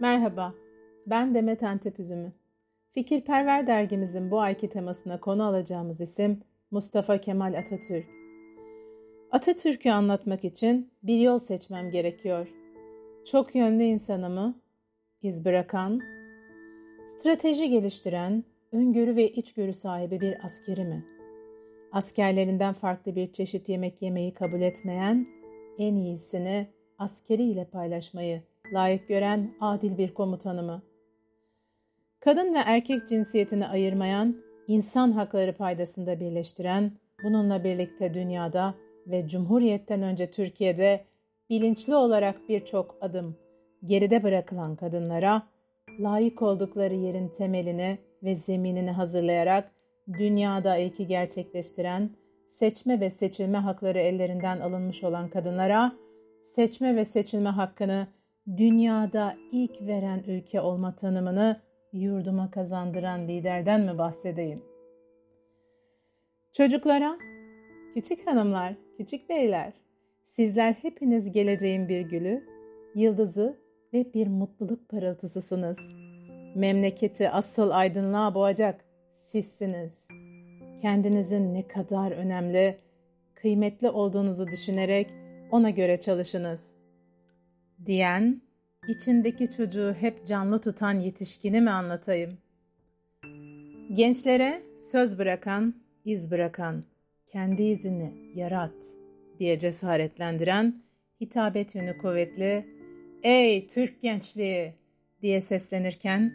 Merhaba, ben Demet Antep Üzümü. Fikirperver dergimizin bu ayki temasına konu alacağımız isim Mustafa Kemal Atatürk. Atatürk'ü anlatmak için bir yol seçmem gerekiyor. Çok yönlü insanımı, iz bırakan, strateji geliştiren, öngörü ve içgörü sahibi bir askeri mi? Askerlerinden farklı bir çeşit yemek yemeyi kabul etmeyen, en iyisini askeriyle paylaşmayı layık gören adil bir komutanı mı? Kadın ve erkek cinsiyetini ayırmayan, insan hakları paydasında birleştiren, bununla birlikte dünyada ve Cumhuriyet'ten önce Türkiye'de bilinçli olarak birçok adım geride bırakılan kadınlara layık oldukları yerin temelini ve zeminini hazırlayarak dünyada ilki gerçekleştiren, seçme ve seçilme hakları ellerinden alınmış olan kadınlara seçme ve seçilme hakkını dünyada ilk veren ülke olma tanımını yurduma kazandıran liderden mi bahsedeyim? Çocuklara, küçük hanımlar, küçük beyler, sizler hepiniz geleceğin bir gülü, yıldızı ve bir mutluluk parıltısısınız. Memleketi asıl aydınlığa boğacak sizsiniz. Kendinizin ne kadar önemli, kıymetli olduğunuzu düşünerek ona göre çalışınız diyen, içindeki çocuğu hep canlı tutan yetişkini mi anlatayım? Gençlere söz bırakan, iz bırakan, kendi izini yarat diye cesaretlendiren, hitabet yönü kuvvetli, ''Ey Türk gençliği!'' diye seslenirken,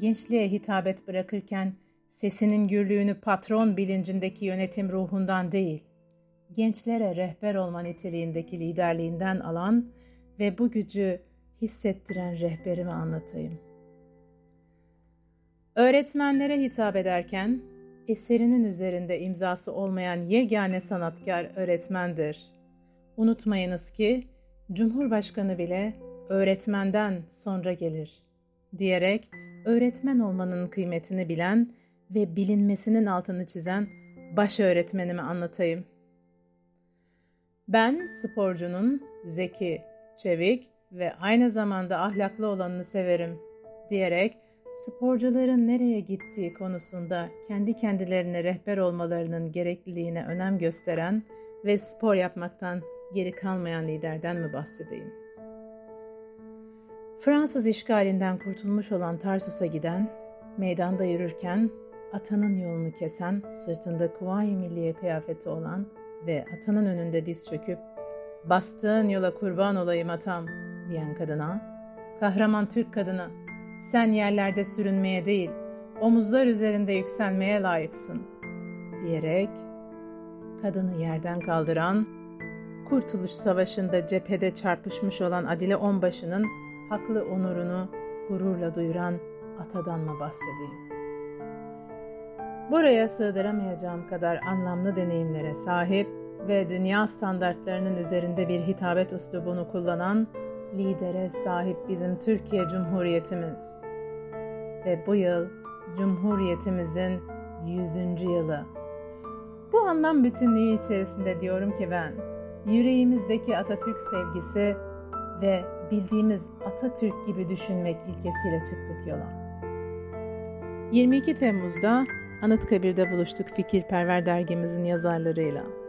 gençliğe hitabet bırakırken sesinin gürlüğünü patron bilincindeki yönetim ruhundan değil, gençlere rehber olma niteliğindeki liderliğinden alan ve bu gücü hissettiren rehberimi anlatayım. Öğretmenlere hitap ederken eserinin üzerinde imzası olmayan yegane sanatkar öğretmendir. Unutmayınız ki Cumhurbaşkanı bile öğretmenden sonra gelir diyerek öğretmen olmanın kıymetini bilen ve bilinmesinin altını çizen baş öğretmenimi anlatayım. Ben sporcunun zeki, çevik ve aynı zamanda ahlaklı olanını severim diyerek sporcuların nereye gittiği konusunda kendi kendilerine rehber olmalarının gerekliliğine önem gösteren ve spor yapmaktan geri kalmayan liderden mi bahsedeyim? Fransız işgalinden kurtulmuş olan Tarsus'a giden, meydanda yürürken atanın yolunu kesen, sırtında Kuvayi Milliye kıyafeti olan ve atanın önünde diz çöküp ''Bastığın yola kurban olayım atam'' diyen kadına, kahraman Türk kadına ''Sen yerlerde sürünmeye değil, omuzlar üzerinde yükselmeye layıksın'' diyerek kadını yerden kaldıran, Kurtuluş Savaşı'nda cephede çarpışmış olan Adile Onbaşı'nın haklı onurunu gururla duyuran atadan mı bahsedeyim? Buraya sığdıramayacağım kadar anlamlı deneyimlere sahip ve dünya standartlarının üzerinde bir hitabet üslubunu kullanan lidere sahip bizim Türkiye Cumhuriyetimiz. Ve bu yıl Cumhuriyetimizin 100. yılı. Bu anlam bütünlüğü içerisinde diyorum ki ben, yüreğimizdeki Atatürk sevgisi ve bildiğimiz Atatürk gibi düşünmek ilkesiyle çıktık yola. 22 Temmuz'da Anıtkabir'de buluştuk Fikirperver dergimizin yazarlarıyla.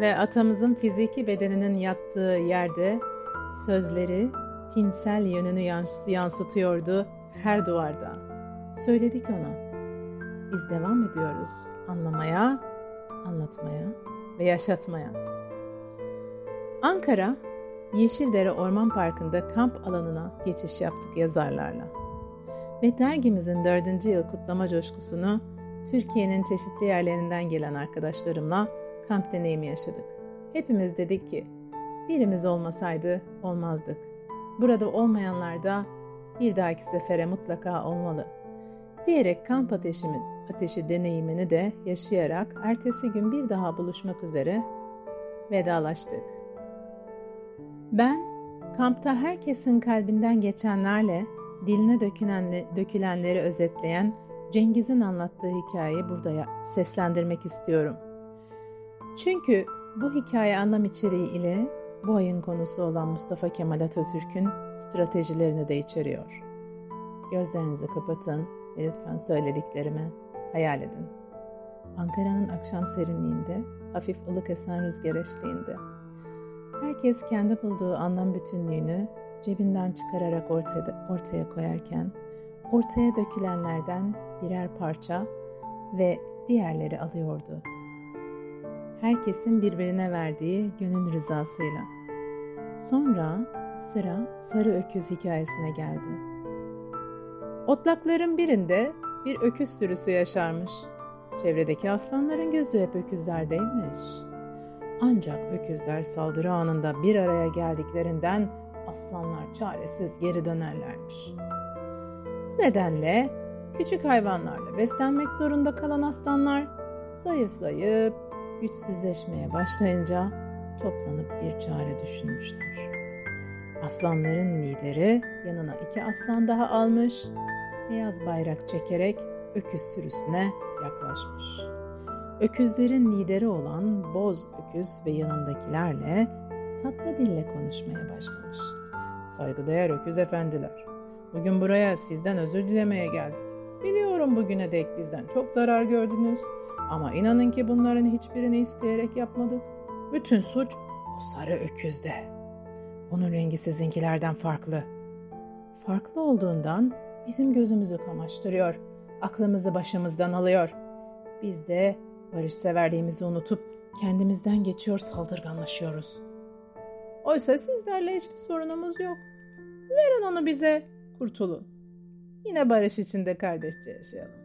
Ve atamızın fiziki bedeninin yattığı yerde sözleri tinsel yönünü yansıtıyordu her duvarda. Söyledik ona. Biz devam ediyoruz anlamaya, anlatmaya ve yaşatmaya. Ankara, Yeşildere Orman Parkı'nda kamp alanına geçiş yaptık yazarlarla. Ve dergimizin dördüncü yıl kutlama coşkusunu Türkiye'nin çeşitli yerlerinden gelen arkadaşlarımla kamp deneyimi yaşadık. Hepimiz dedik ki birimiz olmasaydı olmazdık. Burada olmayanlar da bir dahaki sefere mutlaka olmalı. Diyerek kamp ateşimin, ateşi deneyimini de yaşayarak ertesi gün bir daha buluşmak üzere vedalaştık. Ben kampta herkesin kalbinden geçenlerle diline dökülenle, dökülenleri özetleyen Cengiz'in anlattığı hikayeyi burada seslendirmek istiyorum. Çünkü bu hikaye anlam içeriği ile bu ayın konusu olan Mustafa Kemal Atatürk'ün stratejilerini de içeriyor. gözlerinizi kapatın ve lütfen söylediklerimi hayal edin. Ankara'nın akşam serinliğinde, hafif ılık esen rüzgar eşliğinde. Herkes kendi bulduğu anlam bütünlüğünü cebinden çıkararak ortaya, ortaya koyarken, ortaya dökülenlerden birer parça ve diğerleri alıyordu. Herkesin birbirine verdiği gönül rızasıyla. Sonra sıra sarı öküz hikayesine geldi. Otlakların birinde bir öküz sürüsü yaşarmış. Çevredeki aslanların gözü hep öküzlerdeymiş. Ancak öküzler saldırı anında bir araya geldiklerinden aslanlar çaresiz geri dönerlermiş. Bu nedenle küçük hayvanlarla beslenmek zorunda kalan aslanlar zayıflayıp güçsüzleşmeye başlayınca toplanıp bir çare düşünmüşler. Aslanların lideri yanına iki aslan daha almış, beyaz bayrak çekerek öküz sürüsüne yaklaşmış. Öküzlerin lideri olan boz öküz ve yanındakilerle tatlı dille konuşmaya başlamış. Saygıdeğer öküz efendiler, bugün buraya sizden özür dilemeye geldik. Biliyorum bugüne dek bizden çok zarar gördünüz ama inanın ki bunların hiçbirini isteyerek yapmadık. Bütün suç o sarı öküzde. Onun rengi sizinkilerden farklı. Farklı olduğundan bizim gözümüzü kamaştırıyor, aklımızı başımızdan alıyor. Biz de barışseverliğimizi unutup kendimizden geçiyor saldırganlaşıyoruz. Oysa sizlerle hiçbir sorunumuz yok. Verin onu bize, kurtulun. Yine barış içinde kardeşçe yaşayalım.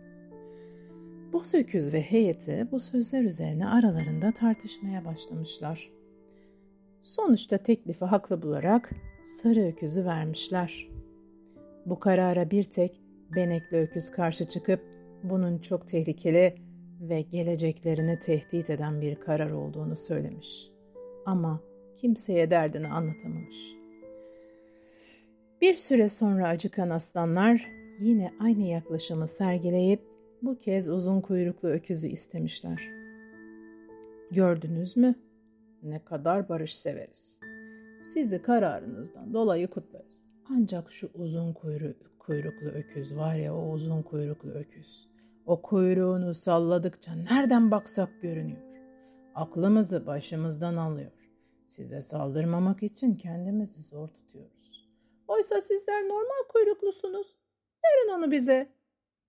Boz öküz ve heyeti bu sözler üzerine aralarında tartışmaya başlamışlar. Sonuçta teklifi haklı bularak sarı öküzü vermişler. Bu karara bir tek benekli öküz karşı çıkıp bunun çok tehlikeli ve geleceklerini tehdit eden bir karar olduğunu söylemiş. Ama kimseye derdini anlatamamış. Bir süre sonra acıkan aslanlar yine aynı yaklaşımı sergileyip bu kez uzun kuyruklu öküzü istemişler. Gördünüz mü? Ne kadar barış severiz. Sizi kararınızdan dolayı kutlarız. Ancak şu uzun kuyru, kuyruklu öküz var ya o uzun kuyruklu öküz. O kuyruğunu salladıkça nereden baksak görünüyor. Aklımızı başımızdan alıyor. Size saldırmamak için kendimizi zor tutuyoruz. Oysa sizler normal kuyruklusunuz. Verin onu bize.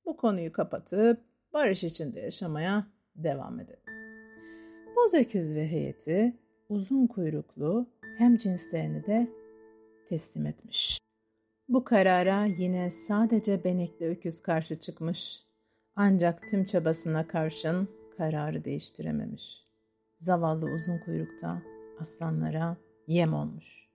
Bu konuyu kapatıp barış içinde yaşamaya devam edelim. Boz öküz ve heyeti uzun kuyruklu hem cinslerini de teslim etmiş. Bu karara yine sadece benekli öküz karşı çıkmış. Ancak tüm çabasına karşın kararı değiştirememiş. Zavallı uzun kuyrukta aslanlara yem olmuş.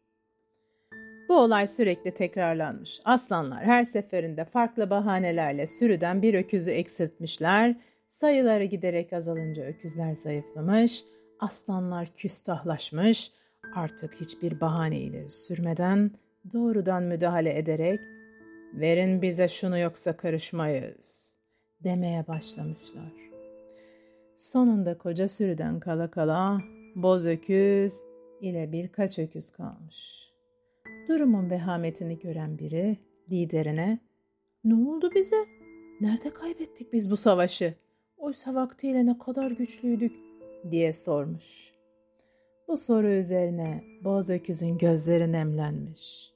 Bu olay sürekli tekrarlanmış. Aslanlar her seferinde farklı bahanelerle sürüden bir öküzü eksiltmişler. Sayıları giderek azalınca öküzler zayıflamış, aslanlar küstahlaşmış, artık hiçbir bahane ileri sürmeden doğrudan müdahale ederek verin bize şunu yoksa karışmayız demeye başlamışlar. Sonunda koca sürüden kala kala boz öküz ile birkaç öküz kalmış. Durumun vehametini gören biri liderine ''Ne oldu bize? Nerede kaybettik biz bu savaşı? Oysa vaktiyle ne kadar güçlüydük?'' diye sormuş. Bu soru üzerine boz öküzün gözleri nemlenmiş.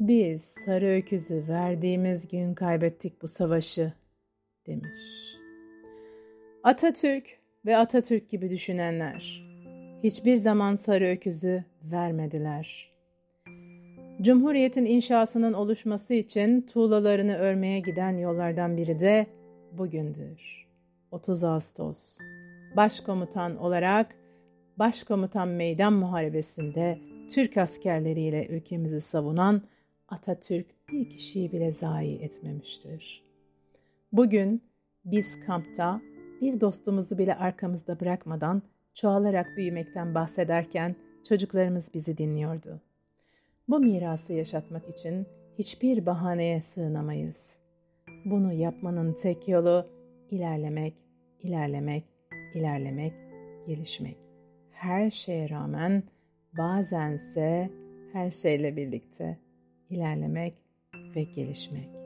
Biz sarı öküzü verdiğimiz gün kaybettik bu savaşı demiş. Atatürk ve Atatürk gibi düşünenler hiçbir zaman sarı öküzü vermediler. Cumhuriyetin inşasının oluşması için tuğlalarını örmeye giden yollardan biri de bugündür. 30 Ağustos. Başkomutan olarak Başkomutan Meydan Muharebesi'nde Türk askerleriyle ülkemizi savunan Atatürk bir kişiyi bile zayi etmemiştir. Bugün biz kampta bir dostumuzu bile arkamızda bırakmadan çoğalarak büyümekten bahsederken çocuklarımız bizi dinliyordu. Bu mirası yaşatmak için hiçbir bahaneye sığınamayız. Bunu yapmanın tek yolu ilerlemek, ilerlemek, ilerlemek, gelişmek. Her şeye rağmen bazense her şeyle birlikte ilerlemek ve gelişmek.